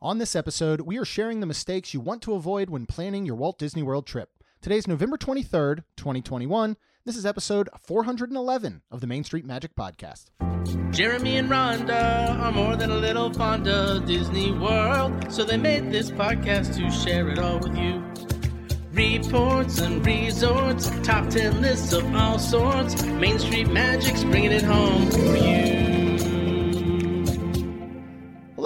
On this episode, we are sharing the mistakes you want to avoid when planning your Walt Disney World trip. Today's November 23rd, 2021. This is episode 411 of the Main Street Magic Podcast. Jeremy and Rhonda are more than a little fond of Disney World, so they made this podcast to share it all with you. Reports and resorts, top 10 lists of all sorts. Main Street Magic's bringing it home for you.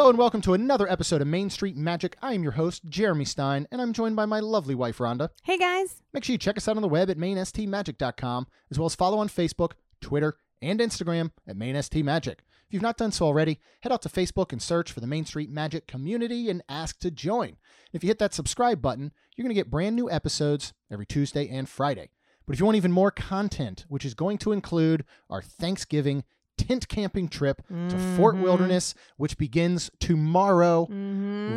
Hello and welcome to another episode of Main Street Magic. I am your host, Jeremy Stein, and I'm joined by my lovely wife, Rhonda. Hey guys. Make sure you check us out on the web at mainstmagic.com, as well as follow on Facebook, Twitter, and Instagram at mainstmagic. If you've not done so already, head out to Facebook and search for the Main Street Magic community and ask to join. If you hit that subscribe button, you're going to get brand new episodes every Tuesday and Friday. But if you want even more content, which is going to include our Thanksgiving tent camping trip to Fort Wilderness, which begins tomorrow,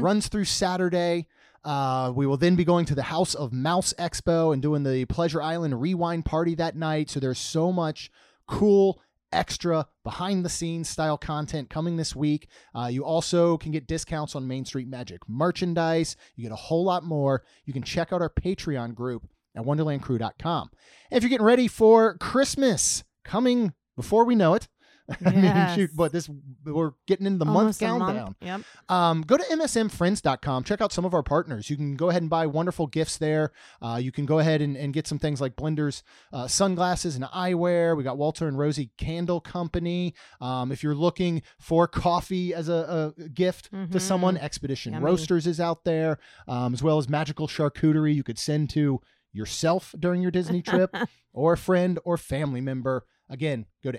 runs through Saturday. Uh, we will then be going to the House of Mouse Expo and doing the Pleasure Island Rewind Party that night. So there's so much cool extra behind the scenes style content coming this week. Uh, you also can get discounts on Main Street Magic merchandise. You get a whole lot more. You can check out our Patreon group at wonderlandcrew.com. And if you're getting ready for Christmas coming before we know it, I mean, shoot, but this we're getting into the month Almost a countdown. month. Yep. Um, go to msmfriends.com. Check out some of our partners. You can go ahead and buy wonderful gifts there. Uh, you can go ahead and, and get some things like Blender's uh, sunglasses and eyewear. We got Walter and Rosie Candle Company. Um, if you're looking for coffee as a, a gift to Mhm. someone, Expedition Yummy. Roasters is out there, um, as well as magical charcuterie you could send to yourself during your Disney trip or a friend or family member. Again, go to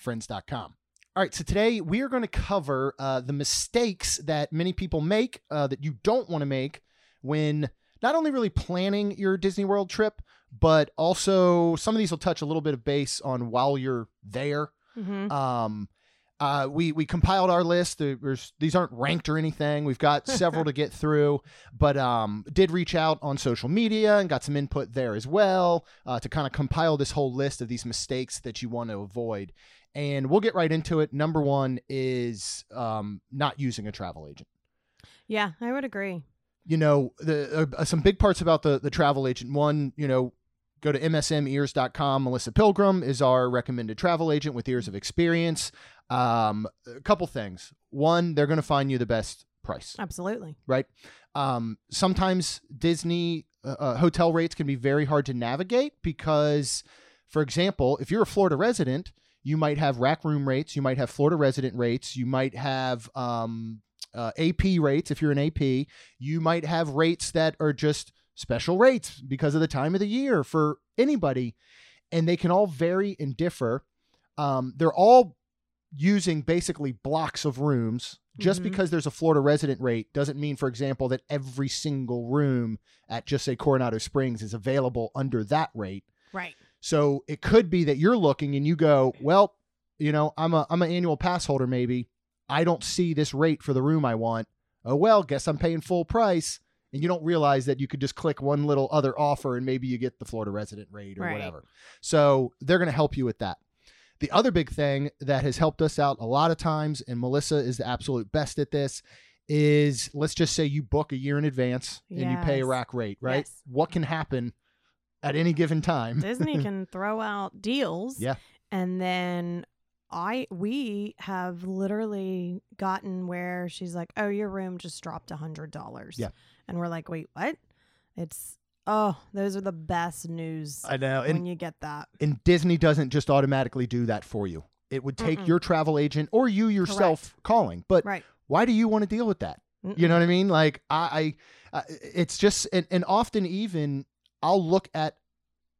msmfriends.com. All right, so today we are going to cover uh, the mistakes that many people make uh, that you don't want to make when not only really planning your Disney World trip, but also some of these will touch a little bit of base on while you're there. hmm Um, uh, we we compiled our list. There's, these aren't ranked or anything. We've got several to get through, but um, did reach out on social media and got some input there as well uh, to kind of compile this whole list of these mistakes that you want to avoid. And we'll get right into it. Number one is um, not using a travel agent. Yeah, I would agree. You know, the uh, some big parts about the the travel agent. One, you know, go to msmears.com. Melissa Pilgrim is our recommended travel agent with years of experience. Um, a couple things. One, they're going to find you the best price, Absolutely. right? Um, sometimes Disney uh, uh, hotel rates can be very hard to navigate because, for example, if you're a Florida resident, you might have rack room rates, you might have Florida resident rates, you might have um, uh, AP rates if you're an AP, you might have rates that are just special rates because of the time of the year for anybody, and they can all vary and differ. Um, they're all using basically blocks of rooms. Just Mhm. because there's a Florida resident rate doesn't mean, for example, that every single room at just say Coronado Springs is available under that rate. Right. So it could be that you're looking and you go, well, you know, I'm a I'm an annual pass holder maybe. I don't see this rate for the room I want. Oh well, guess I'm paying full price. And you don't realize that you could just click one little other offer and maybe you get the Florida resident rate or Right. whatever. So they're going to help you with that. The other big thing that has helped us out a lot of times, and Melissa is the absolute best at this, is let's just say you book a year in advance and you pay a rack rate, right? Yes. What can happen at any given time? Disney can throw out deals. Yeah. And then I we have literally gotten where she's like, "Oh, your room just dropped a hundred dollars." Yeah. And we're like, "Wait, what?" It's oh, those are the best news I know. when And, you get that. and Disney doesn't just automatically do that for you. It would take Mm-mm. your travel agent or you yourself calling. But Right. why do you want to deal with that? You know what I mean? Like I, I it's just and, and often even I'll look at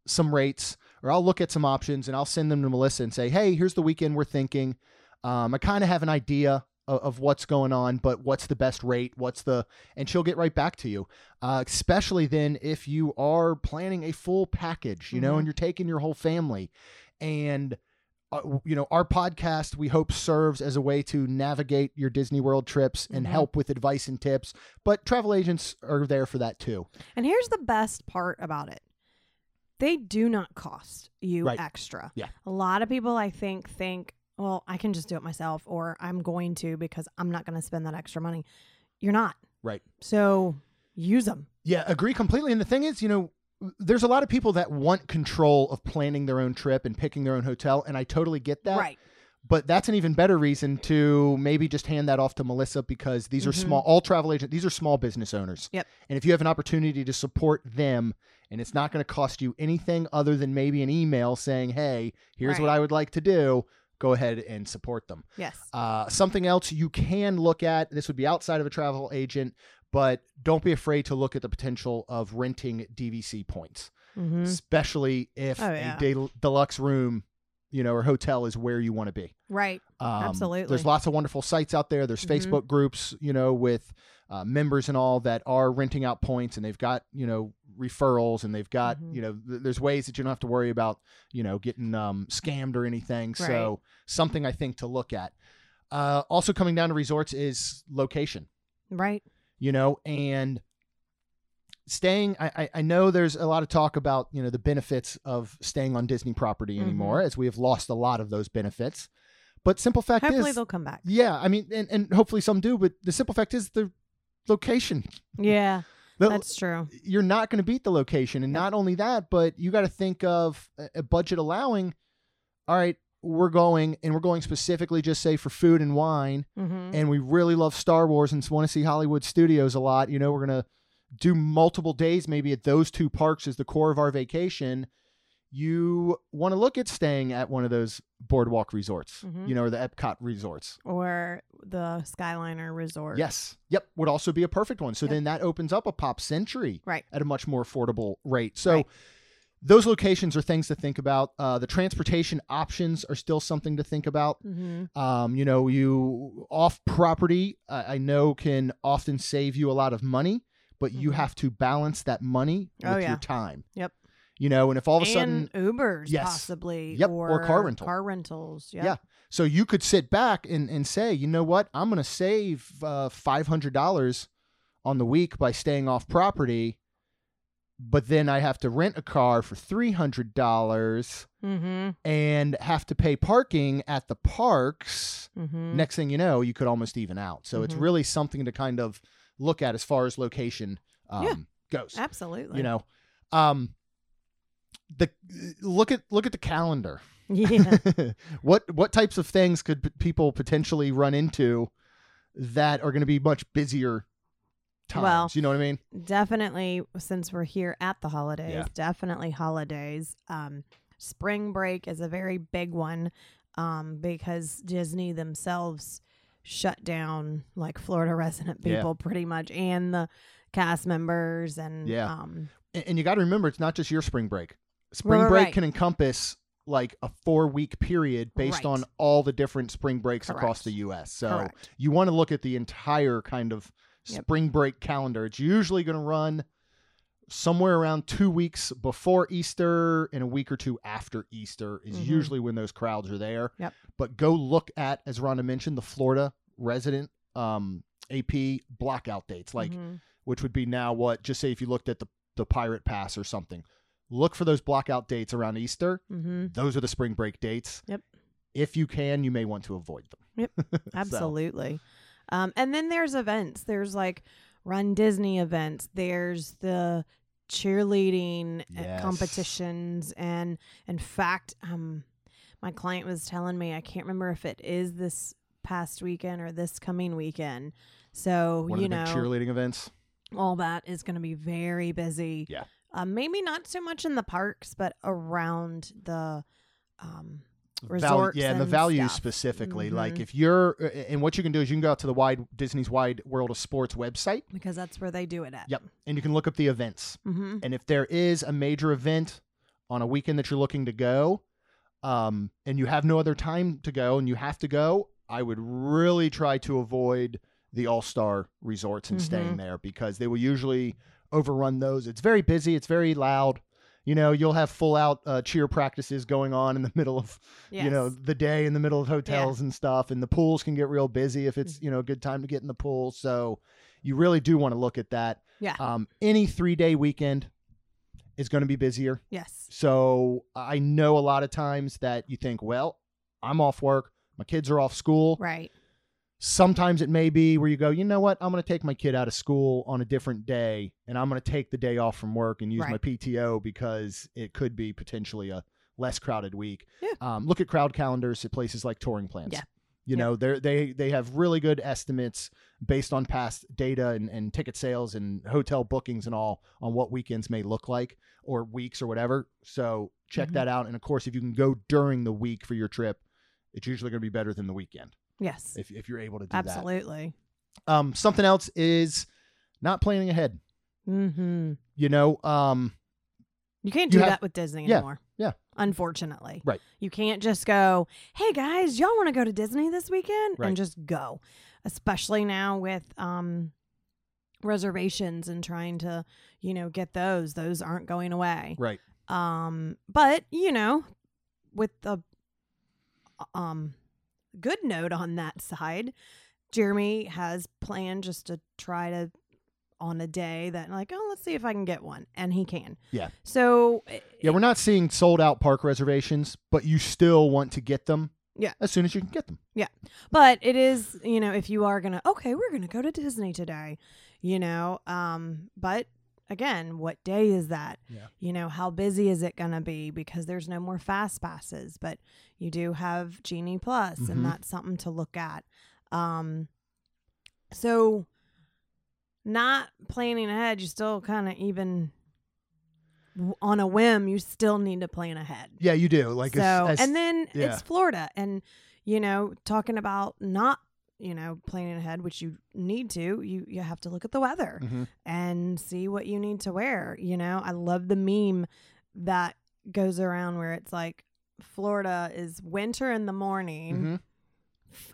some rates or I'll look at some options and I'll send them to Melissa and say, hey, here's the weekend we're thinking. Um, I kind of have an idea of, of what's going on, but what's the best rate? What's the and she'll get right back to you. Uh, especially then if you are planning a full package, you know, Mhm. and you're taking your whole family, and uh, you know our podcast we hope serves as a way to navigate your Disney World trips and Mhm. help with advice and tips. But travel agents are there for that too. And here's the best part about it. They do not cost you Right. extra. Yeah. A lot of people I think think, well, I can just do it myself or I'm going to because I'm not going to spend that extra money. you're not. Right. So use them. Yeah, agree completely. And the thing is, you know, there's a lot of people that want control of planning their own trip and picking their own hotel, and I totally get that. Right. But that's an even better reason to maybe just hand that off to Melissa because these are Mhm. small, all travel agents, these are small business owners. Yep. And if you have an opportunity to support them and it's not going to cost you anything other than maybe an email saying, hey, here's what I would like to do, go ahead and support them. Yes. Uh, something else you can look at, this would be outside of a travel agent, but don't be afraid to look at the potential of renting DVC points, hmm especially if Oh, yeah. a de- deluxe room, you know, or hotel is where you want to be. Right. Um, Absolutely. There's lots of wonderful sites out there. There's Mhm. Facebook groups, you know, with uh, members and all that are renting out points, and they've got you know referrals, and they've got Mhm. you know th- there's ways that you don't have to worry about you know getting um, scammed or anything. So something I think to look at. Uh, also coming down to resorts is location, Right. you know, and staying. I, I know there's a lot of talk about you know the benefits of staying on Disney property Mhm. anymore, as we have lost a lot of those benefits. But simple fact Hopefully is, hopefully they'll come back. yeah, I mean, and, and hopefully some do, but the simple fact is the location. Yeah. The- That's true. you're not going to beat the location. And not only that, but you got to think of a- budget allowing. All right, we're going, and we're going specifically just say for food and wine, hmm and we really love Star Wars and want to see Hollywood Studios a lot. You know, we're going to do multiple days maybe at those two parks as the core of our vacation. You want to look at staying at one of those boardwalk resorts, Mhm. you know, or the Epcot resorts. Or the Skyliner Resort. Yes. Yep. Would also be a perfect one. So Yep. then that opens up a pop century Right. at a much more affordable rate. So Right. those locations are things to think about. Uh, the transportation options are still something to think about. hmm Um, you know, you off property, uh, I know can often save you a lot of money, but you Mhm. have to balance that money with Oh, yeah. your time. Yep. You know, and if all of a sudden and Ubers Yes. possibly. Yep, or car rental. Car rentals. Yep. Yeah. So you could sit back and, and say, you know what, I'm going to save uh, $500 on the week by staying off property, but then I have to rent a car for $300 Mm-hmm. and have to pay parking at the parks. Mm-hmm. Next thing you know, you could almost even out. So it's Mhm. really something to kind of look at as far as location um, Yeah. goes. Absolutely. You know, um, the look at look at the calendar. Yeah. what what types of things could p- people potentially run into that are going to be much busier times? Well, you know what I mean? definitely since we're here at the holidays Yeah. definitely holidays um spring break is a very big one um because disney themselves shut down like florida resident Yeah. people pretty much and the cast members and Yeah. um And, and you got to remember, it's not just your spring break. Spring Right, break right. can encompass like a four week period based Right. on all the different spring breaks across the U.S. So correct you want to look at the entire kind of Yep. spring break calendar. It's usually going to run somewhere around two weeks before Easter and a week or two after Easter is Mhm. usually when those crowds are there. Yep. But go look at, as Rhonda mentioned, the Florida resident um, AP blockout dates, like Mhm. which would be now what? Just say if you looked at the the Pirate Pass or something, look for those blockout dates around Easter. Mhm. Those are the spring break dates. Yep. If you can, you may want to avoid them. So, Absolutely. Um, and then there's events. There's like Run Disney events. There's the cheerleading uh, Yes. competitions. And in fact, um, my client was telling me, I can't remember if it is this past weekend or this coming weekend. So, one you know, cheerleading events. all that is going to be very busy. Yeah. Um, maybe not so much in the parks, but around the um, Value, resorts yeah, and the stuff. specifically. Like Mhm. if you're, uh, and what you can do is you can go out to the wide Disney's Wide World of Sports website. because that's where they do it at. Yep, and you can look up the events. Mm-hmm. And if there is a major event on a weekend that you're looking to go, um, and you have no other time to go, and you have to go, I would really try to avoid the All Star resorts and staying Mhm. there because they will usually overrun those. It's very busy. It's very loud. You know, you'll have full out uh, cheer practices going on in the middle of you know the day in the middle of hotels and stuff and the pools can get real busy if Mm. it's you know a good time to get in the pool so you really do want to look at that Yeah. um, any three day weekend is going to be busier yes. so i know a lot of times that you think well i'm off work my kids are off school Right. Sometimes it may be where you go, you know what, I'm going to take my kid out of school on a different day and I'm going to take the day off from work and use my PTO because it could be potentially a less crowded week. Yeah. Um, look at crowd calendars at places like touring plans. Yeah. You Yep. know, they they they have really good estimates based on past data and, and ticket sales and hotel bookings and all on what weekends may look like or weeks or whatever. So check Mhm. that out. And of course, if you can go during the week for your trip, it's usually going to be better than the weekend Yes. if, if you're able to do that. Absolutely. Um, something else is not planning ahead. Mm-hmm. You know, um, You can't You do have- that with Disney Yeah, anymore. yeah. Unfortunately. Right. You can't just go, hey guys, y'all want to go to Disney this weekend? Right. And just go. Especially now with um reservations and trying to, you know, get those. Those aren't going away. right. Um, but you know, with the um good note on that side, Jeremy has planned just to try to on a day that like, oh, let's see if I can get one, and he can. Yeah. So eh, Yeah, we're not seeing sold out park reservations, but you still want to get them. Yeah. As soon as you can get them. Yeah. But it is you know if you are gonna okay we're gonna go to disney today you know um but again what day is that Yeah. you know how busy is it gonna be because there's no more fast passes but you do have genie plus Mhm. and that's something to look at um so not planning ahead you still kind of even on a whim you still need to plan ahead Yeah, you do. Like so as, as- and then yeah. it's Florida, and you know, talking about not you know planning ahead, which you need to. You you have to look at the weather Mhm. and see what you need to wear. You know, I love the meme that goes around where it's like Florida is winter in the morning, Mhm.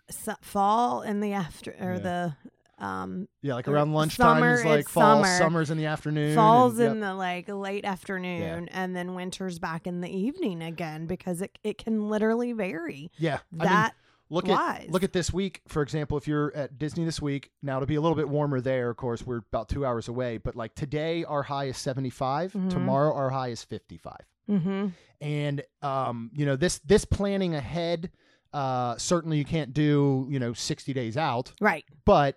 f- fall in the after or Yeah. the um Yeah, like around lunchtime summer, is like fall, summer. summer's in the afternoon. falls and, in yep. the like late afternoon and then winter's back in the evening again because it, it can literally vary Yeah. I mean, that look wise. at look at this week, for example, if you're at Disney this week, now it'll be a little bit warmer there, of course, we're about two hours away. But like today our high is seventy Mhm. tomorrow our high is fifty five. mm-hmm. and um, you know this this planning ahead uh, certainly you can't do you know 60 days out right but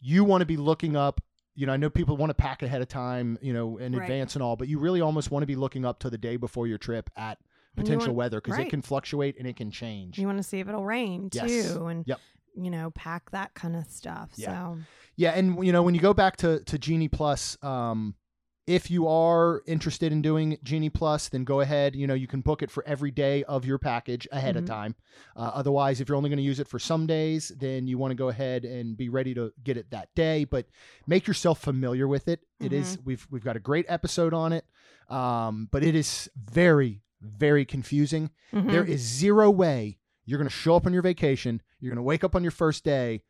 you want to be looking up you know i know people want to pack ahead of time you know in Right. advance and all but you really almost want to be looking up to the day before your trip at potential want- weather because it can fluctuate and it can change you want to see if it'll rain Yes. too and Yep. you know pack that kind of stuff Yeah. so Yeah, and you know when you go back to to Genie Plus, um, if you are interested in doing Genie Plus, then go ahead. You know you can book it for every day of your package ahead Mhm. of time. Uh, otherwise, if you're only going to use it for some days, then you want to go ahead and be ready to get it that day. But make yourself familiar with it. It is we've we've got a great episode on it, um, but it is very very confusing. Mhm. There is zero way you're going to show up on your vacation. You're going to wake up on your first day,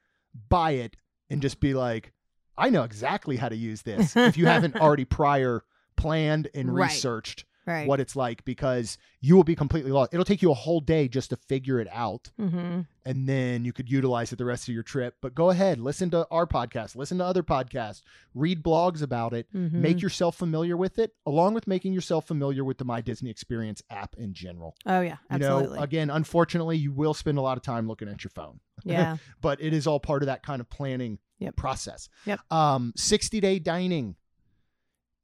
buy it, and just be like, I know exactly how to use this. if you haven't already prior planned and Right. researched right what it's like, because you will be completely lost. It'll take you a whole day just to figure it out. mm-hmm. And then you could utilize it the rest of your trip. But go ahead, listen to our podcast, listen to other podcasts, read blogs about it, Mm-hmm. make yourself familiar with it, along with making yourself familiar with the My Disney Experience app in general. oh yeah You absolutely know, again, unfortunately, you will spend a lot of time looking at your phone, yeah but it is all part of that kind of planning Yep. process. Yep. Um, 60 day dining.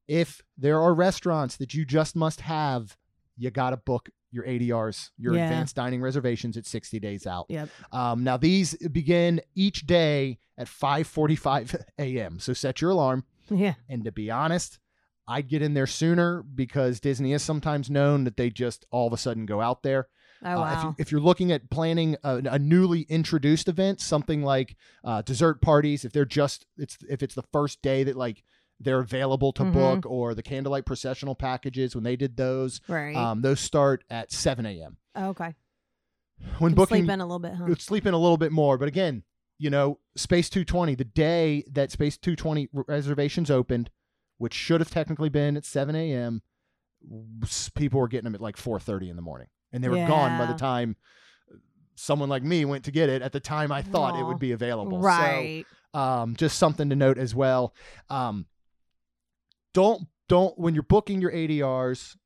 If there are restaurants that you just must have, you got to book your ADRs, your Yeah. advanced dining reservations at 60 days out. yep Um, now these begin each day at 5:45 a.m. So set your alarm. yeah And to be honest, I'd get in there sooner because Disney is sometimes known that they just all of a sudden go out there. oh Uh, wow if, you, if you're looking at planning a, a newly introduced event, something like uh, dessert parties, if they're just it's if it's the first day that like they're available to Mhm. book, or the candlelight processional packages when they did those, right um, those start at 7 a.m. okay When Can booking, sleep in a little bit huh sleep in a little bit more. But again, you know, Space 220, the day that Space 220 reservations opened, which should have technically been at 7 a.m., people were getting them at like 4.30 in the morning. And they were gone by the time someone like me went to get it at the time I thought it would be available. right So um, just something to note as well. Um, don't don't when you're booking your ADRs.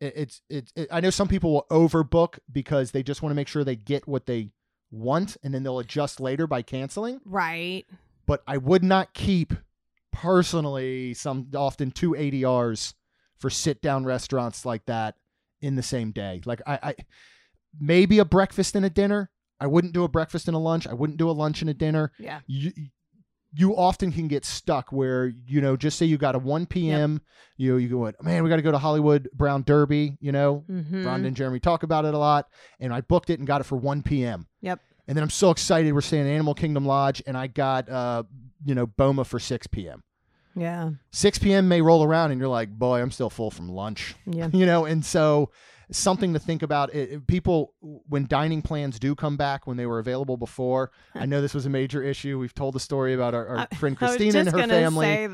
It, it's it's it, I know some people will overbook because they just want to make sure they get what they want, and then they'll adjust later by canceling. Right. But I would not keep personally some often two ADRs for sit down restaurants like that in the same day. Like I, I maybe a breakfast and a dinner. I wouldn't do a breakfast and a lunch. I wouldn't do a lunch and a dinner. Yeah. You you often can get stuck where you know just say you got a 1 p.m. You you go man we got to go to Hollywood Brown Derby. You know Mm-hmm. And Jeremy talk about it a lot, and I booked it and got it for 1 p.m. Yep. And then I'm so excited. We're staying at Animal Kingdom Lodge, and I got uh you know Boma for 6 p.m. Yeah. 6 p.m. may roll around, and you're like, boy, I'm still full from lunch Yeah. you know and so something to think about. It, it- people when dining plans do come back when they were available before i know this was a major issue. We've told the story about our, our I- friend christina and her family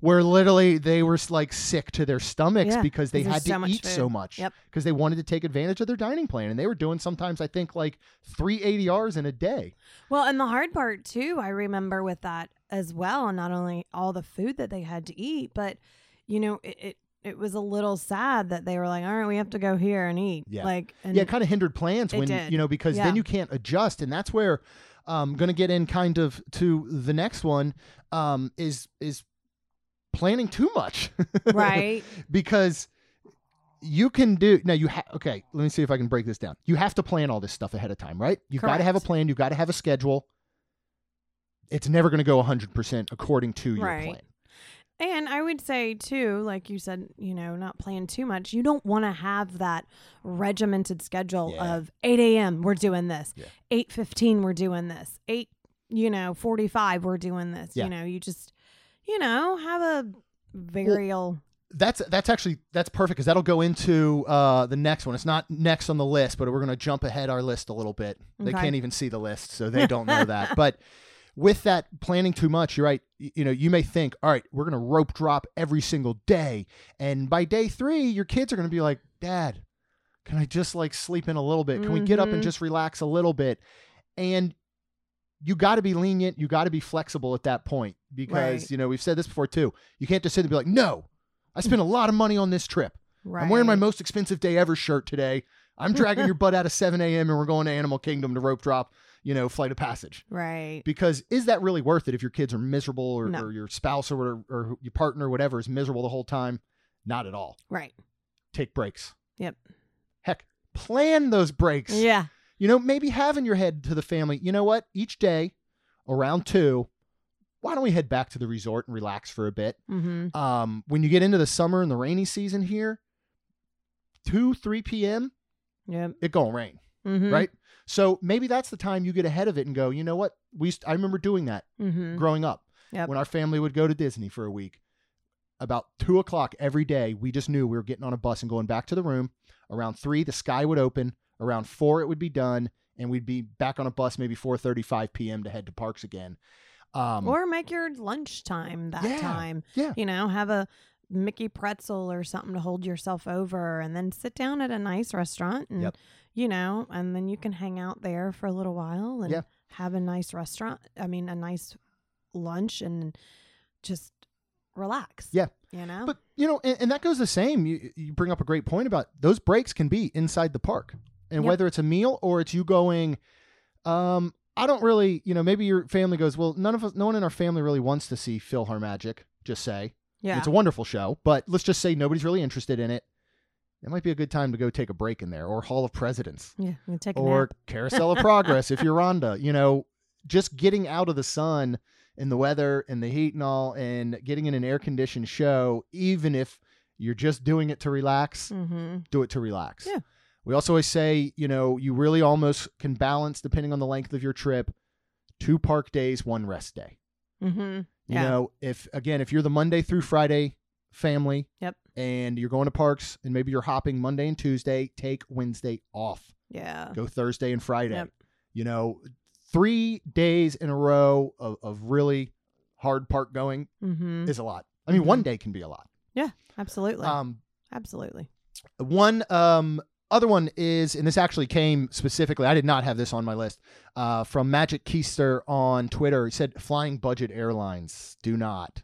where literally they were like sick to their stomachs Yeah, because they had to so much eat so much Yep. because they wanted to take advantage of their dining plan and they were doing sometimes i think like three adrs in a day. Well, and the hard part too, I remember with that as well, and not only all the food that they had to eat, but you know, it it, it was a little sad that they were like, "All right, we have to go here and eat." Yeah. Like, and yeah, it kind of hindered plans when did. you know because Yeah. then you can't adjust, and that's where I'm going to get in kind of to the next one um, is is planning too much, right. because you can do now. You have okay. Let me see if I can break this down. You have to plan all this stuff ahead of time, right? You've got to have a plan. You've got to have a schedule. It's never going to go 100 percent according to your Right. plan. And I would say too, like you said, you know, not plan too much. You don't want to have that regimented schedule Yeah. of eight a.m. We're doing this. Yeah. Eight fifteen. We're doing this. Eight, you know, forty five. We're doing this. Yeah. You know, you just, you know, have a varial. that's that's actually that's perfect because that'll go into uh, the next one. It's not next on the list, but we're going to jump ahead our list a little bit. They Okay. can't even see the list, so they don't know that. But with that planning too much, you're right. You know, you may think, all right, we're going to rope drop every single day, and by day three, your kids are going to be like, Dad, can I just like sleep in a little bit? Can we get up and Mhm. just relax a little bit? And you got to be lenient. You got to be flexible at that point because Right. you know we've said this before too. You can't just sit and be like, no, I spent a lot of money on this trip. Right. I'm wearing my most expensive day ever shirt today. I'm dragging your butt out of 7 a.m. and we're going to Animal Kingdom to rope drop, you know, flight of passage. Right. Because is that really worth it if your kids are miserable or, No. or your spouse or, whatever, or your partner or whatever is miserable the whole time? Not at all. Right. Take breaks. Yep. Heck, plan those breaks. Yeah. You know, maybe have in your head to the family, you know what? Each day around two, why don't we head back to the resort and relax for a bit? Mm-hmm. Um, when you get into the summer and the rainy season here, 2, 3 p.m., Yep. it gonna rain, Mm-hmm. right? So maybe that's the time you get ahead of it and go, you know what? We used, I remember doing that Mm-hmm. growing up Yep. when our family would go to Disney for a week. About two o'clock every day, we just knew we were getting on a bus and going back to the room. Around three, the sky would open. Around four, it would be done, and we'd be back on a bus maybe four thirty-five p.m. to head to parks again. Um, Or make your lunchtime that Yeah. time. Yeah. You know, have a Mickey pretzel or something to hold yourself over and then sit down at a nice restaurant and Yep. You know, and then you can hang out there for a little while and Yeah. have a nice restaurant. I mean, a nice lunch and just relax. Yeah. You know? But you know, and, and that goes the same. You you bring up a great point about those breaks can be inside the park, and Yep. whether it's a meal or it's you going, um, I don't really, you know, maybe your family goes, well, none of us, no one in our family really wants to see Phil Magic. Just say yeah. it's a wonderful show, but let's just say nobody's really interested in it. It might be a good time to go take a break in there, or Hall of Presidents, yeah. Or. Carousel of Progress if you're Rhonda. You know, just getting out of the sun and the weather and the heat and all, and getting in an air conditioned show, even if you're just doing it to relax, Mm-hmm. do it to relax. Yeah. We also always say, you know, you really almost can balance, depending on the length of your trip, two park days, one rest day. Mm-hmm. You know, if again, if you're the Monday through Friday family, Yep. And you're going to parks and maybe you're hopping Monday and Tuesday, take Wednesday off. Yeah. Go Thursday and Friday. Yep. You know, three days in a row of, of really hard park going Mm-hmm. is a lot. I mean, one Mhm. day can be a lot. Yeah, absolutely. Um, Absolutely. one um other one is, and this actually came specifically. I did not have this on my list. Uh, from Magic Keister on Twitter, he said, "Flying budget airlines do not."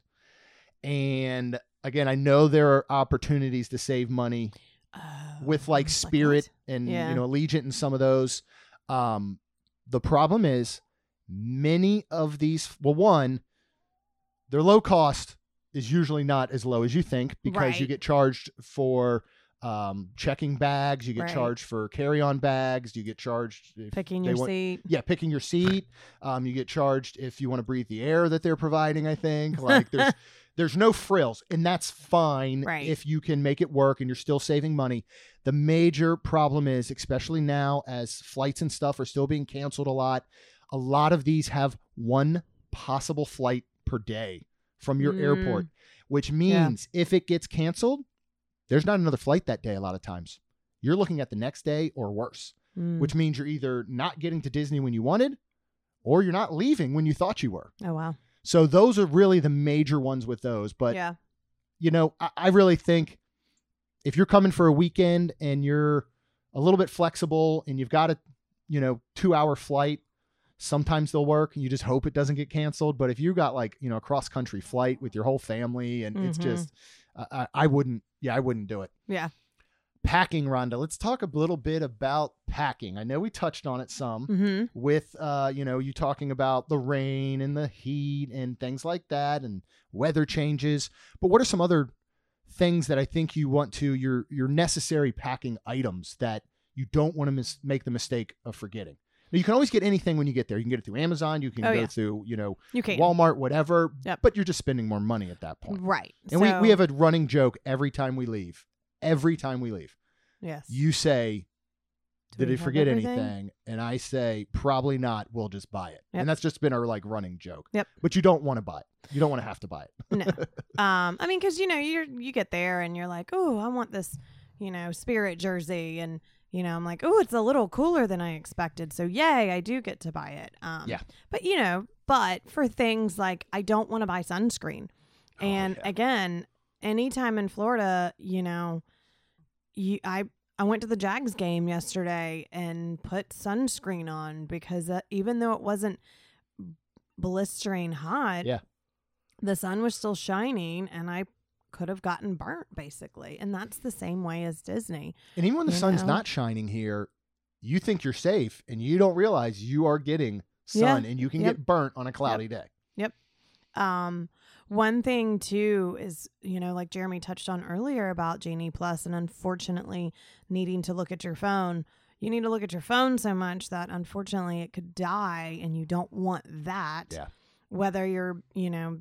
And again, I know there are opportunities to save money Oh, with like what? Spirit and Yeah. you know Allegiant and some of those. Um, The problem is many of these, well, one, their low cost is usually not as low as you think because you get charged for um, checking bags, you get Right. charged for carry on bags, you get charged if Picking your want- seat. yeah, picking your seat. Um, you get charged if you want to breathe the air that they're providing. I think like there's there's no frills, and that's fine Right. if you can make it work and you're still saving money. The major problem is, especially now as flights and stuff are still being canceled a lot. A lot of these have one possible flight per day from your Mm. airport, which means if it gets canceled, there's not another flight that day. A lot of times, you're looking at the next day or worse Mm. which means you're either not getting to Disney when you wanted or you're not leaving when you thought you were. oh wow. So those are really the major ones with those. But, yeah. you know, I, I really think if you're coming for a weekend and you're a little bit flexible and you've got a, you know, two hour flight, sometimes they'll work and you just hope it doesn't get canceled. But if you got like, you know, a cross country flight with your whole family and it's Mhm. just, I I wouldn't, yeah, I wouldn't do it Yeah. Packing Rhonda. Let's talk a little bit about packing. I know we touched on it some Mm-hmm. with uh, you know, you talking about the rain and the heat and things like that and weather changes. But what are some other things that I think you want to your your necessary packing items that you don't want to mis- make the mistake of forgetting? Now, you can always get anything when you get there. You can get it through Amazon. You can Oh, go yeah. through, you know, You can. Walmart, whatever. Yep. But you're just spending more money at that point. Right. And we, we have a running joke every time we leave. Every time we leave yes. you say, Do "Did he forget everything? anything?" And I say, "Probably not. We'll just buy it." Yep. And that's just been our like running joke. Yep. But you don't want to buy it. You don't want to have to buy it. no. Um, I mean, because you know, you're you get there and you're like, oh, I want this, you know, spirit jersey, and you know, I'm like, oh, it's a little cooler than I expected, so yay, I do get to buy it. Um, Yeah. But you know, but for things like I don't want to buy sunscreen, Oh, and yeah. again, anytime in Florida, you know, you I. I went to the Jags game yesterday and put sunscreen on because uh, even though it wasn't blistering hot, Yeah. the sun was still shining and I could have gotten burnt basically. And that's the same way as Disney. And even when the sun's know? not shining here, you think you're safe, and you don't realize you are getting sun, and you can Yep. get burnt on a cloudy day. Yep. Um, one thing too is, you know, like Jeremy touched on earlier about Genie Plus and unfortunately needing to look at your phone. You need to look at your phone so much that unfortunately it could die and you don't want that. Yeah. Whether you're, you know,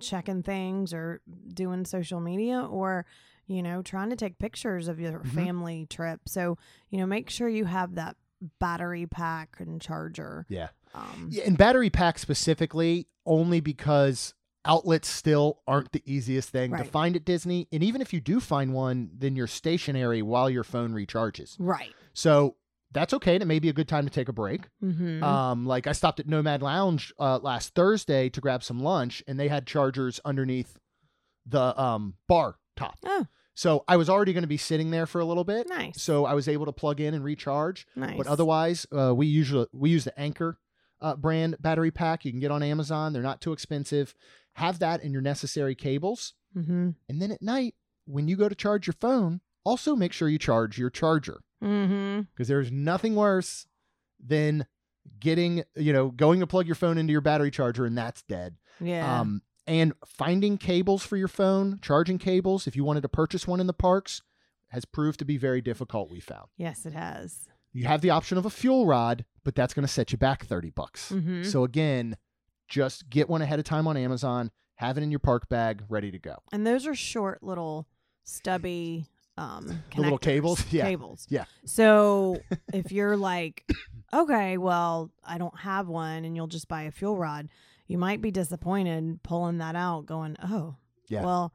checking things or doing social media or, you know, trying to take pictures of your Mhm. family trip. So, you know, make sure you have that battery pack and charger. Yeah. Um, Yeah, and battery pack specifically, only because outlets still aren't the easiest thing to find at Disney. And even if you do find one, then you're stationary while your phone recharges. Right. So that's okay. And it may be a good time to take a break. Mm-hmm. Um, like I stopped at Nomad Lounge uh, last Thursday to grab some lunch, and they had chargers underneath the um, bar top. oh, So I was already going to be sitting there for a little bit. nice. So I was able to plug in and recharge. nice. But otherwise, uh, we usually we use the Anker uh, brand battery pack. You can get on Amazon. They're not too expensive. Have that in your necessary cables. Mm-hmm. And then at night, when you go to charge your phone, also make sure you charge your charger Mm-hmm. because there's nothing worse than getting, you know, going to plug your phone into your battery charger and that's dead. Yeah. Um, and finding cables for your phone, charging cables, if you wanted to purchase one in the parks, has proved to be very difficult, we found. yes, it has. You have the option of a fuel rod, but that's going to set you back 30 bucks. Mm-hmm. So again, just get one ahead of time on Amazon, have it in your park bag, ready to go. and those are short little stubby um The little cables? Yeah. Cables. Yeah. So if you're like, okay, well, I don't have one and you'll just buy a fuel rod, you might be disappointed pulling that out going, "Oh, Yeah. well,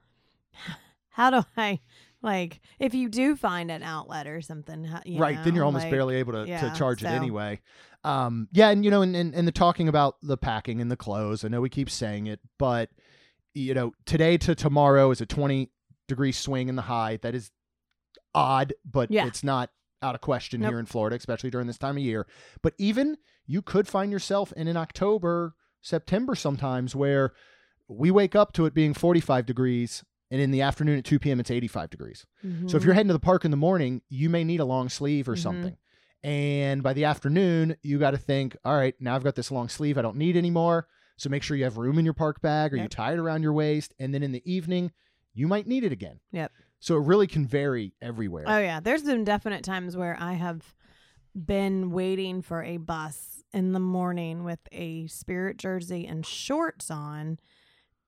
how do I like if you do find an outlet or something, right. then you're almost like- barely able to, yeah, to charge it so- anyway. Um, yeah. And, you know, and, and, and the talking about the packing and the clothes, I know we keep saying it, but, you know, today to tomorrow is a 20 degree swing in the high. That is odd, but Yeah. it's not out of question Nope. here in Florida, especially during this time of year. But even you could find yourself in an October, September sometimes where we wake up to it being 45 degrees and in the afternoon at 2 p.m. it's 85 degrees. So if you're heading to the park in the morning, you may need a long sleeve or Mhm. something. And by the afternoon, you got to think, all right, now I've got this long sleeve I don't need anymore. So make sure you have room in your park bag or you Yep. tie it around your waist. And then in the evening, you might need it again. Yep. So it really can vary everywhere. Oh yeah, there's been definite times where I have been waiting for a bus in the morning with a spirit jersey and shorts on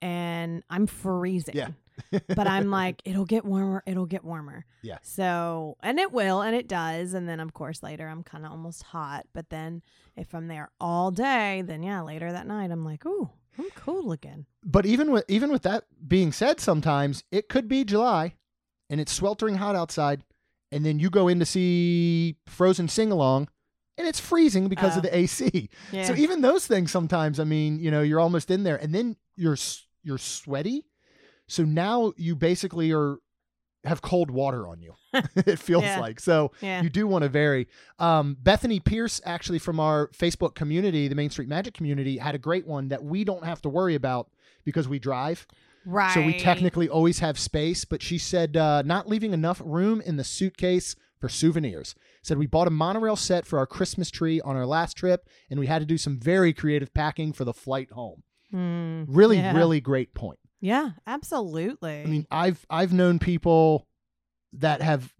and I'm freezing. Yeah. But I'm like it'll get warmer, it'll get warmer. Yeah. So, and it will and it does and then of course later I'm kind of almost hot, but then if I'm there all day, then yeah, later that night I'm like, "Ooh, I'm cool again." but even with even with that being said, sometimes it could be July and it's sweltering hot outside, and then you go in to see Frozen sing along, and it's freezing because of Oh. the AC. Yeah. So even those things sometimes, I mean, you know, you're almost in there, and then you're you're sweaty. So now you basically are have cold water on you. it feels Yeah. like so. yeah. You do want to vary. Um, Bethany Pierce, actually from our Facebook community, the Main Street Magic community, had a great one that we don't have to worry about because we drive. right. So we technically always have space. But she said uh, not leaving enough room in the suitcase for souvenirs. Said we bought a monorail set for our Christmas tree on our last trip, and we had to do some very creative packing for the flight home. Hmm. Really, Yeah. really great point. Yeah, absolutely. I mean, I've I've known people that have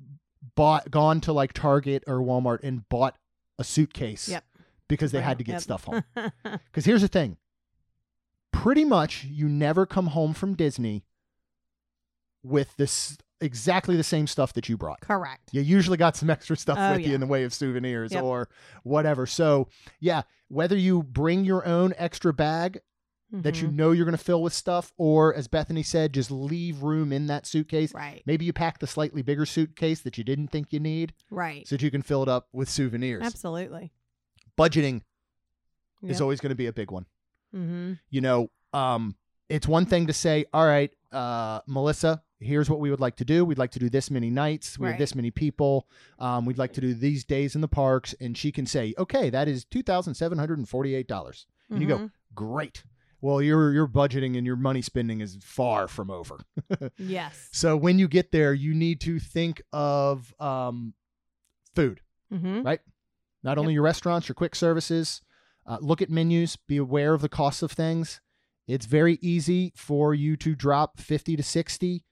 bought gone to like Target or Walmart and bought a suitcase Yep. because they Wow, had to get yep. stuff home. Because here's the thing. Pretty much you never come home from Disney with this exactly the same stuff that you brought. Correct. You usually got some extra stuff Oh, with you in the way of souvenirs Yep. or whatever. So, yeah, whether you bring your own extra bag that you Mhm. know you're going to fill with stuff, or as Bethany said, just leave room in that suitcase. Right. Maybe you pack the slightly bigger suitcase that you didn't think you need Right. so that you can fill it up with souvenirs. Absolutely. Budgeting Yep. is always going to be a big one. mm-hmm. You know, um, it's one thing to say, all right, uh, Melissa, here's what we would like to do. We'd like to do this many nights. We have this many people. Um, we'd like to do these days in the parks. And she can say, okay, that is $2,748. And you go, great. Well, your your budgeting and your money spending is far from over. Yes. So when you get there, you need to think of um, food. Mm-hmm. Right. Not only your restaurants, your quick services. Uh, look at menus. Be aware of the costs of things. It's very easy for you to drop fifty to sixty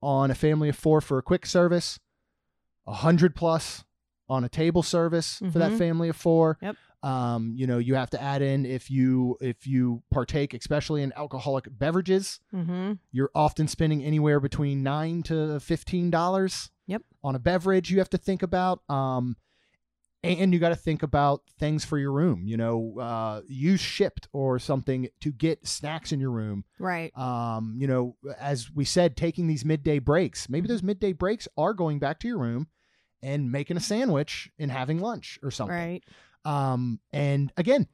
on a family of four for a quick service, a hundred plus on a table service for that Mhm. family of four. Yep. Um, you know, you have to add in if you if you partake, especially in alcoholic beverages, Mm-hmm. you're often spending anywhere between nine to fifteen dollars. Yep. On a beverage, you have to think about. Um, and you got to think about things for your room. You know, uh, use Shipt or something to get snacks in your room. Right. Um, you know, as we said, taking these midday breaks. Maybe those midday breaks are going back to your room and making a sandwich and having lunch or something. Right. Um, and again,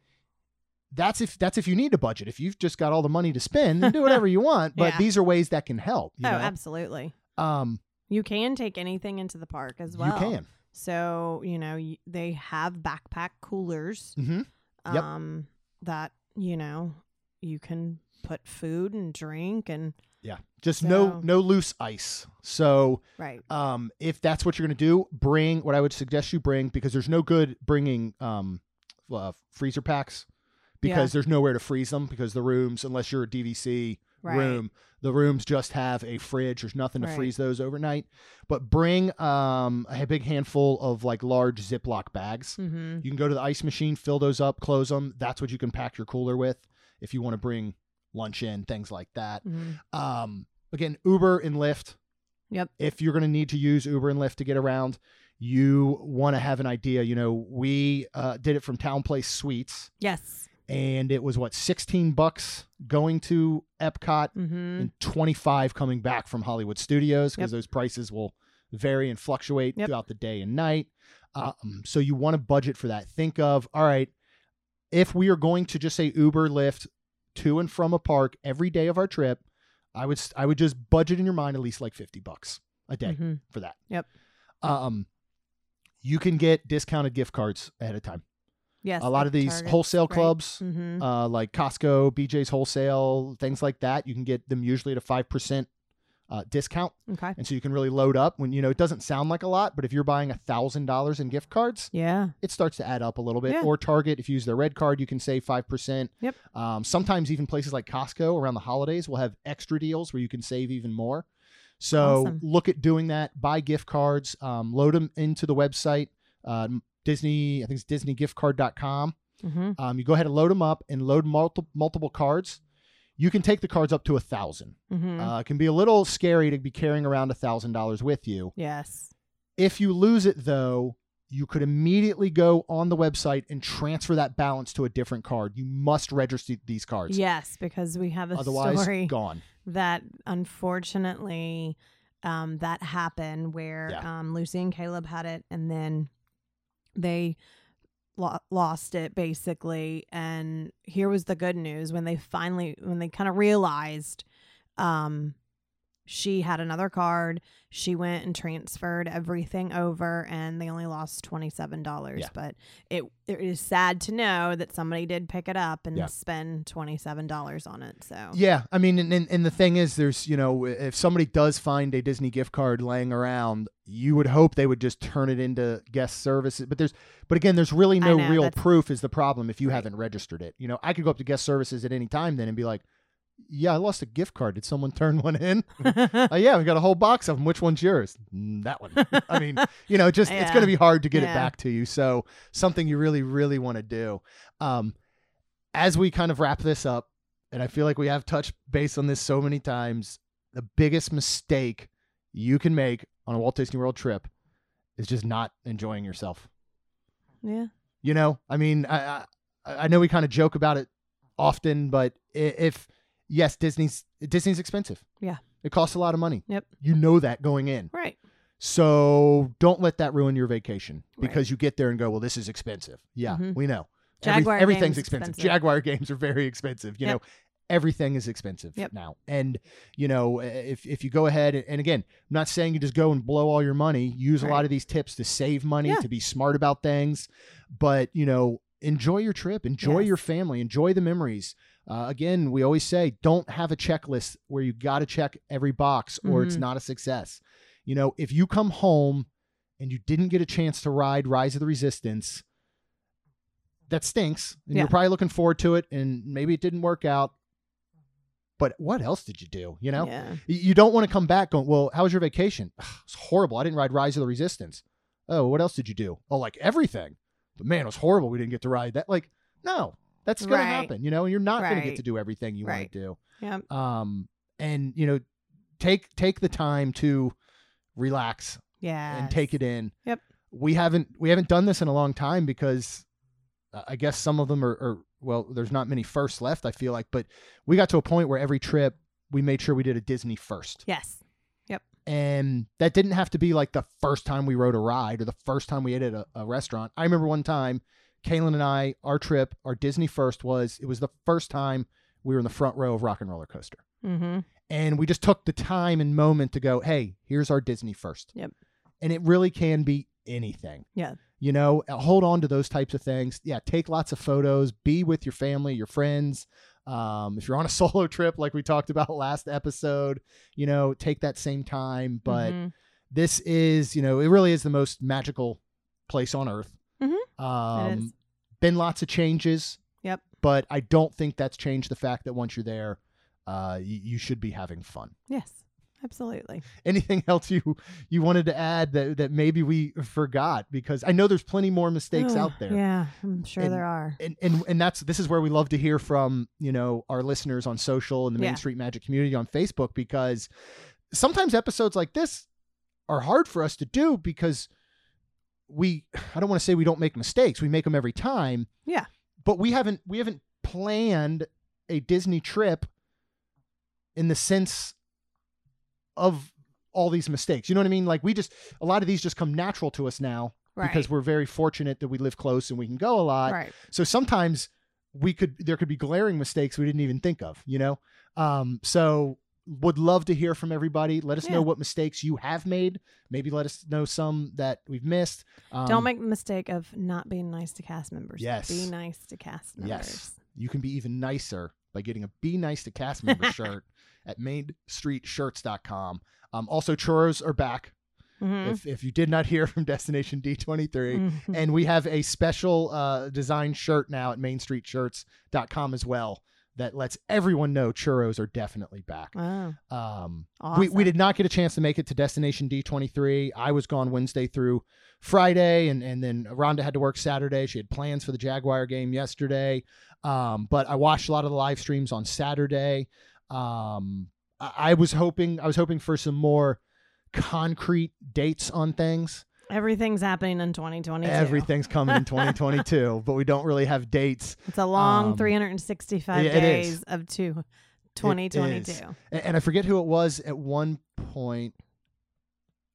that's if that's if you need a budget. If you've just got all the money to spend, then do whatever you want. But Yeah. these are ways that can help. You oh, know? absolutely. Um, You can take anything into the park as well. you can. So you know y- they have backpack coolers. hmm Yep. Um, that you know you can put food and drink and Yeah. Just no So- no loose ice. So right. um, if that's what you're going to do, bring what I would suggest you bring because there's no good bringing um, uh, freezer packs because there's nowhere to freeze them because the rooms, unless you're a DVC Right. room, the rooms just have a fridge. There's nothing to Right. freeze those overnight. But bring um, a big handful of like large Ziploc bags. Mm-hmm. You can go to the ice machine, fill those up, close them. That's what you can pack your cooler with if you want to bring lunch in, things like that. Mm-hmm. Um, again, Uber and Lyft. Yep. If you're going to need to use Uber and Lyft to get around, you want to have an idea. You know, we uh, did it from TownePlace Suites, Yes. and it was what 16 bucks going to Epcot Mm-hmm. and 25 coming back from Hollywood Studios because Yep. those prices will vary and fluctuate Yep. throughout the day and night. Um, so you want to budget for that. Think of all right, if we are going to just say Uber, Lyft to and from a park every day of our trip, I would I would just budget in your mind at least like 50 bucks a day Mhm. for that. Yep. Um, you can get discounted gift cards ahead of time. Yes. a lot of these wholesale clubs, Mm-hmm. uh, like Costco, BJ's Wholesale, things like that. You can get them usually at a five percent uh, discount, Okay. and so you can really load up. When you know it doesn't sound like a lot, but if you're buying a thousand dollars in gift cards, Yeah. it starts to add up a little bit. Yeah. Or Target, if you use their red card, you can save five percent. Yep. Um, sometimes even places like Costco around the holidays will have extra deals where you can save even more. So Awesome. look at doing that. Buy gift cards. Um, load them into the website. Uh, Disney, I think it's DisneyGiftCard.com. Mm-hmm. Um, you go ahead and load them up and load multiple multiple cards. You can take the cards up to a thousand. Mm-hmm. Uh, it can be a little scary to be carrying around a thousand dollars with you. yes. If you lose it though, you could immediately go on the website and transfer that balance to a different card. You must register these cards. Yes, because we have a Otherwise, story gone. that unfortunately um, that happened where Yeah. um, Lucy and Caleb had it, and then they lo- lost it basically. And here was the good news when they finally when they kind of realized um, she had another card. She went and transferred everything over, and they only lost twenty seven dollars. Yeah. But it it is sad to know that somebody did pick it up and Yeah. spend twenty seven dollars on it. So Yeah, I mean, and, and and the thing is, there's you know, if somebody does find a Disney gift card laying around, you would hope they would just turn it into guest services. But there's, but again, there's really no know, real proof is the problem if you Right. haven't registered it. You know, I could go up to guest services at any time then and be like, yeah, I lost a gift card. Did someone turn one in? uh, yeah, we got a whole box of them. Which one's yours? "Mm, that one. I mean, you know, just it's going to be hard to get it back to you. So something you really, really want to do. Um, as we kind of wrap this up, and I feel like we have touched base on this so many times, the biggest mistake you can make on a Walt Disney World trip is just not enjoying yourself. yeah. You know, I mean, I I, I know we kind of joke about it often, but if yes, Disney's Disney's expensive. Yeah. it costs a lot of money. Yep. you know that going in. Right. So don't let that ruin your vacation Right. because you get there and go, well, this is expensive. Yeah, Mhm. we know. Every- Jaguar everything's games expensive. expensive. Jaguar games are very expensive. You Yep. know, everything is expensive Yep. now. And you know, if if you go ahead and again, I'm not saying you just go and blow all your money. Use a lot of these tips to save money, Yeah. to be smart about things. But you know, enjoy your trip, enjoy Yes. your family, enjoy the memories. Uh, again, we always say don't have a checklist where you got to check every box or it's Mhm. not a success. You know, if you come home and you didn't get a chance to ride Rise of the Resistance, that stinks. And Yeah. you're probably looking forward to it, and maybe it didn't work out. But what else did you do? You know, Yeah. You don't want to come back going, "Well, how was your vacation?" It's horrible. I didn't ride Rise of the Resistance. Oh, what else did you do? Oh, like everything. But man, it was horrible. We didn't get to ride that. Like, no, that's going Right. to happen. You know, And you're not going to get to do everything you Right. want to do Yep. um and you know take take the time to relax Yeah. and take it in Yep. we haven't we haven't done this in a long time because uh, i guess some of them are, are well there's not many firsts left i feel like but we got to a point where every trip we made sure we did a disney first Yes. Yep. And that didn't have to be like the first time we rode a ride or the first time we ate at a, a restaurant i remember one time kaylin and i our trip our disney first was it was the first time we were in the front row of rock and roller coaster Mm-hmm. and we just took the time and moment to go hey here's our disney first Yep. and it really can be anything Yeah. you know uh, hold on to those types of things yeah take lots of photos be with your family your friends um, if you're on a solo trip like we talked about last episode you know take that same time but Mhm. this is you know it really is the most magical place on earth um been lots of changes Yep. but i don't think that's changed the fact that once you're there uh you, you should be having fun Yes. Absolutely. anything else you you wanted to add that that maybe we forgot because i know there's plenty more mistakes Ugh, out there Yeah, I'm sure And- there are. and, and and that's this is where we love to hear from you know our listeners on social and the Main Yeah. Street Magic community on Facebook because sometimes episodes like this are hard for us to do because we I don't want to say we don't make mistakes we make them every time Yeah. but we haven't we haven't planned a Disney trip in the sense of all these mistakes you know what I mean like we just a lot of these just come natural to us now Right. because we're very fortunate that we live close and we can go a lot right. so sometimes we could there could be glaring mistakes we didn't even think of, you know? Um so would love to hear from everybody. Let us Yeah. know what mistakes you have made. Maybe let us know some that we've missed. Um, Don't make the mistake of not being nice to cast members. Yes. Be nice to cast members. Yes. You can be even nicer by getting a be nice to cast member shirt at mainstreetshirts.com. Um, also, churros are back. Mhm. If, if you did not hear from Destination D23, Mhm. and we have a special uh, design shirt now at mainstreetshirts.com as well that lets everyone know churros are definitely back. Oh, Um, we, we did not get a chance to make it to Destination D23. I was gone Wednesday through Friday, and, and then Rhonda had to work Saturday. She had plans for the Jaguar game yesterday. Um, but I watched a lot of the live streams on Saturday. Um, I, I was hoping I was hoping for some more concrete dates on things. Everything's happening in 2022. Everything's coming in 2022, but we don't really have dates. It's a long Um, 365 yeah, days of two, 2022. and I forget who it was at one point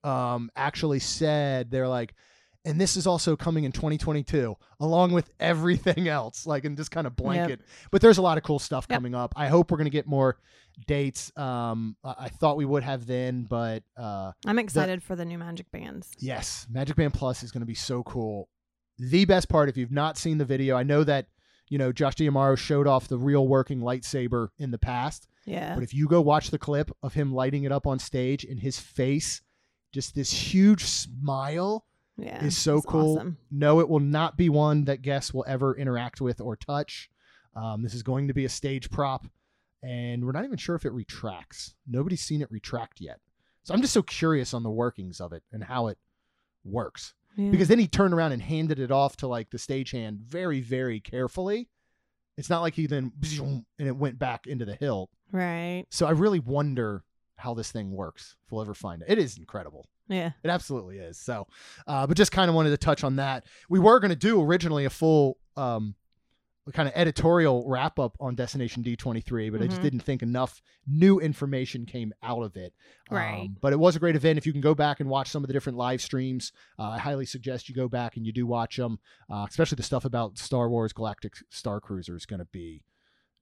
um actually said they're like and this is also coming in 2022 along with everything else like and just kind of blanket but there's a lot of cool stuff Yep. coming up i hope we're going to get more dates um I, thought we would have then but uh I'm excited for the new Magic Bands. yes magic band plus is going to be so cool the best part if you've not seen the video i know that you know josh D'Amaro showed off the real working lightsaber in the past Yeah. but if you go watch the clip of him lighting it up on stage and his face, just this huge smile yeah. is so cool. awesome. No, it will not be one that guests will ever interact with or touch. Um, this is going to be a stage prop, and we're not even sure if it retracts. Nobody's seen it retract yet. So I'm just so curious on the workings of it and how it works. Yeah. Because then he turned around and handed it off to like the stagehand very, very carefully. It's not like he then and it went back into the hilt. right. So I really wonder how this thing works. If we'll ever find it. It is incredible. Yeah. It absolutely is. So, uh, but just kind of wanted to touch on that. We were going to do originally a full um, kind of editorial wrap up on Destination D23, but I just Mhm. didn't think enough new information came out of it. Right. Um, but it was a great event. If you can go back and watch some of the different live streams, uh, I highly suggest you go back and you do watch them, uh, especially the stuff about Star Wars Galactic Star Cruiser is going to be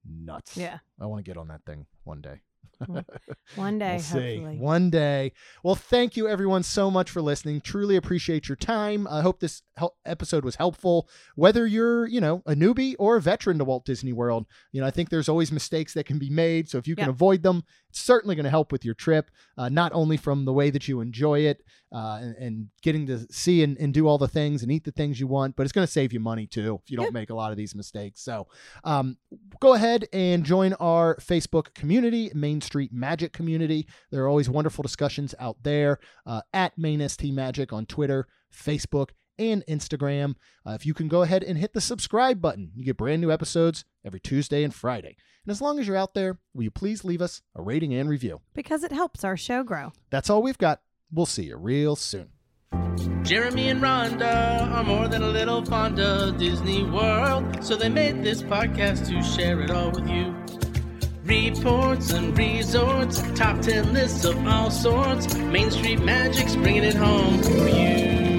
nuts. Yeah. I want to get on that thing one day. One day, We'll hopefully. One day. Well, thank you everyone so much for listening. Truly appreciate your time. I hope this hel- episode was helpful. Whether you're, you know, a newbie or a veteran to Walt Disney World, you know, I think there's always mistakes that can be made. So if you can Yeah. avoid them, it's certainly going to help with your trip. Uh, not only from the way that you enjoy it uh, and, and getting to see and, and do all the things and eat the things you want, but it's going to save you money too if you don't make a lot of these mistakes. So um, go ahead and join our Facebook community, Main Street Magic community. There are always wonderful discussions out there uh, at Main ST Magic on Twitter, Facebook, and Instagram. Uh, if you can go ahead and hit the subscribe button, you get brand new episodes every Tuesday and Friday. And as long as you're out there, will you please leave us a rating and review? because it helps our show grow. That's all we've got. We'll see you real soon. Jeremy and Rhonda are more than a little fond of Disney World, so they made this podcast to share it all with you. Reports and resorts, top 10 lists of all sorts. Main Street Magic's bringing it home for you.